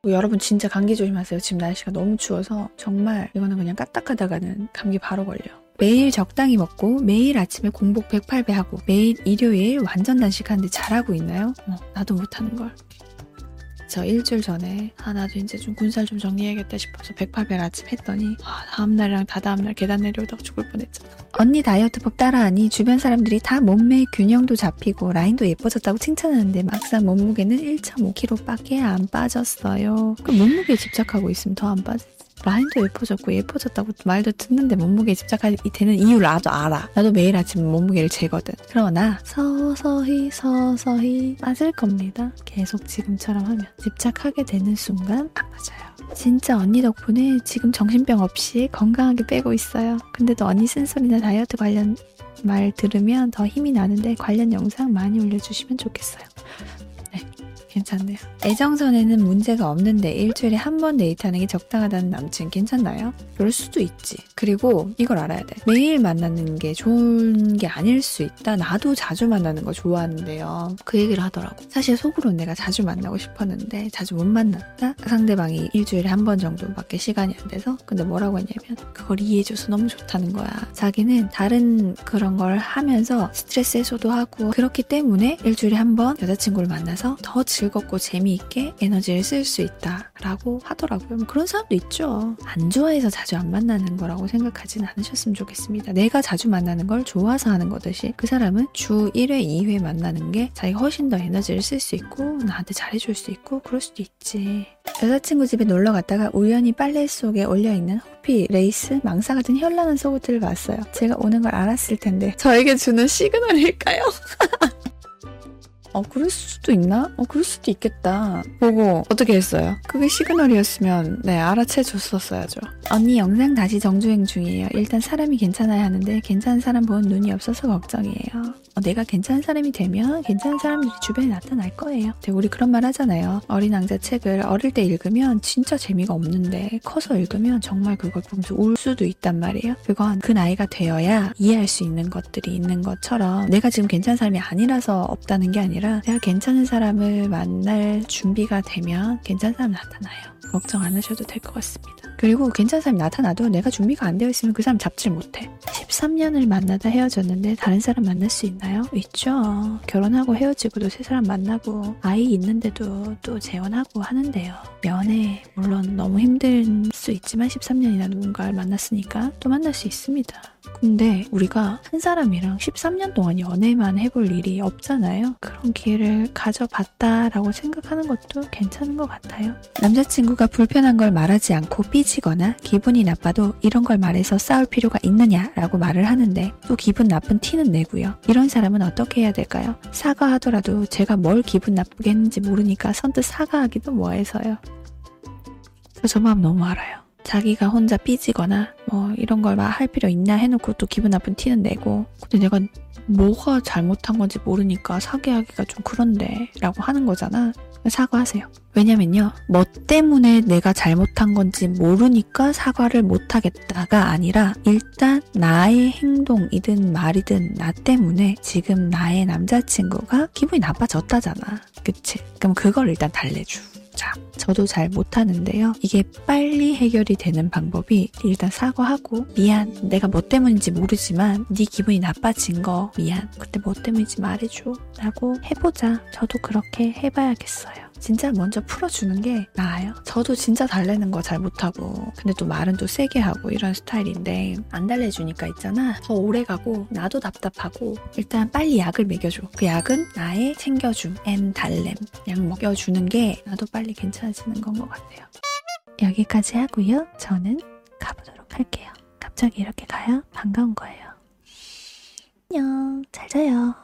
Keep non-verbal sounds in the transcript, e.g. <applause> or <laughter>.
뭐 여러분 진짜 감기 조심하세요. 지금 날씨가 너무 추워서 정말 이거는 그냥 까딱하다가는 감기 바로 걸려. 매일 적당히 먹고 매일 아침에 공복 108배 하고 매일 일요일 완전 단식하는데 잘하고 있나요? 어, 나도 못하는 걸. 저 일주일 전에 아 나도 이제 좀 군살 좀 정리해야겠다 싶어서 108배 아침 했더니 아, 다음날이랑 다다음날 계단 내려오다가 죽을 뻔했잖아. 언니 다이어트법 따라하니 주변 사람들이 다 몸매 균형도 잡히고 라인도 예뻐졌다고 칭찬하는데 막상 몸무게는 1.5kg밖에 안 빠졌어요. 그 몸무게에 집착하고 있으면 더 안 빠지지. 라인도 예뻐졌고 예뻐졌다고 말도 듣는데 몸무게에 집착하게 되는 이유를 나도 알아. 나도 매일 아침 몸무게를 재거든. 그러나 서서히 서서히 빠질 겁니다. 계속 지금처럼 하면 집착하게 되는 순간 안 맞아요. 진짜 언니 덕분에 지금 정신병 없이 건강하게 빼고 있어요. 근데도 언니 쓴소리나 다이어트 관련 말 들으면 더 힘이 나는데 관련 영상 많이 올려주시면 좋겠어요. 괜찮네요. 애정선에는 문제가 없는데 일주일에 한 번 데이트하는 게 적당하다는 남친 괜찮나요? 그럴 수도 있지. 그리고 이걸 알아야 돼. 매일 만나는 게 좋은 게 아닐 수 있다. 나도 자주 만나는 거 좋아하는데요. 그 얘기를 하더라고. 사실 속으로 내가 자주 만나고 싶었는데 자주 못 만났다. 상대방이 일주일에 한 번 정도밖에 시간이 안 돼서 근데 뭐라고 했냐면 그걸 이해해줘서 너무 좋다는 거야. 자기는 다른 그런 걸 하면서 스트레스 해소도 하고 그렇기 때문에 일주일에 한 번 여자친구를 만나서 더 즐 겁고 재미있게 에너지를 쓸 수 있다라고 하더라고요. 뭐 그런 사람도 있죠. 안 좋아해서 자주 안 만나는 거라고 생각하진 않으셨으면 좋겠습니다. 내가 자주 만나는 걸 좋아서 하는 거듯이 그 사람은 주 1회, 2회 만나는 게 자기가 훨씬 더 에너지를 쓸 수 있고 나한테 잘해줄 수 있고 그럴 수도 있지. 여자친구 집에 놀러 갔다가 우연히 빨래 속에 널려있는 호피, 레이스, 망사 같은 현란한 속옷들을 봤어요. 제가 오는 걸 알았을 텐데 저에게 주는 시그널일까요? <laughs> 어, 그럴 수도 있나? 어, 그럴 수도 있겠다. 보고 어떻게 했어요? 그게 시그널이었으면 네, 알아채 줬었어야죠. 언니 영상 다시 정주행 중이에요. 일단 사람이 괜찮아야 하는데 괜찮은 사람 볼 눈이 없어서 걱정이에요. 어, 내가 괜찮은 사람이 되면 괜찮은 사람들이 주변에 나타날 거예요. 우리 그런 말 하잖아요. 어린 왕자 책을 어릴 때 읽으면 진짜 재미가 없는데 커서 읽으면 정말 그걸 보면서 울 수도 있단 말이에요. 그건 그 나이가 되어야 이해할 수 있는 것들이 있는 것처럼 내가 지금 괜찮은 사람이 아니라서 없다는 게 아니라 내가 괜찮은 사람을 만날 준비가 되면 괜찮은 사람 나타나요. 걱정 안 하셔도 될 것 같습니다. 그리고 괜찮은 사람이 나타나도 내가 준비가 안 되어 있으면 그 사람 잡질 못해. 13년을 만나다 헤어졌는데 다른 사람 만날 수 있나요? 있죠. 결혼하고 헤어지고도 새 사람 만나고 아이 있는데도 또 재혼하고 하는데요. 연애 물론 너무 힘들 수 있지만 13년이나 누군가를 만났으니까 또 만날 수 있습니다. 근데 우리가 한 사람이랑 13년 동안 연애만 해볼 일이 없잖아요. 그런 기회를 가져봤다라고 생각하는 것도 괜찮은 것 같아요. 남자친구가 불편한 걸 말하지 않고 삐지거나 기분이 나빠도 이런 걸 말해서 싸울 필요가 있느냐라고 말을 하는데 또 기분 나쁜 티는 내고요. 이런 사람은 어떻게 해야 될까요? 사과하더라도 제가 뭘 기분 나쁘게 했는지 모르니까 선뜻 사과하기도 뭐해서요. 저 마음 너무 알아요. 자기가 혼자 삐지거나 뭐 이런 걸말할 필요 있나 해놓고 또 기분 나쁜 티는 내고. 근데 내가 뭐가 잘못한 건지 모르니까 사과하기가 좀 그런데 라고 하는 거잖아. 사과하세요. 왜냐면요 뭐 때문에 내가 잘못한 건지 모르니까 사과를 못하겠다가 아니라 일단 나의 행동이든 말이든 나 때문에 지금 나의 남자친구가 기분이 나빠졌다잖아. 그치? 그럼 그걸 일단 달래줘 자, 저도 잘 못하는데요. 이게 빨리 해결이 되는 방법이 일단 사과하고 미안, 내가 뭐 때문인지 모르지만 네 기분이 나빠진 거 미안. 그때 뭐 때문인지 말해줘. 라고 해보자. 저도 그렇게 해봐야겠어요. 진짜 먼저 풀어주는 게 나아요. 저도 진짜 달래는 거 잘 못하고 근데 또 말은 또 세게 하고 이런 스타일인데 안 달래주니까 있잖아. 더 오래 가고 나도 답답하고 일단 빨리 약을 먹여줘. 그 약은 나의 챙겨줌, 엠 달램, 약 먹여주는 게 나도 빨리 괜찮아지는 건 것 같아요. 여기까지 하고요. 저는 가보도록 할게요. 갑자기 이렇게 가요? 반가운 거예요. 안녕. 잘 자요.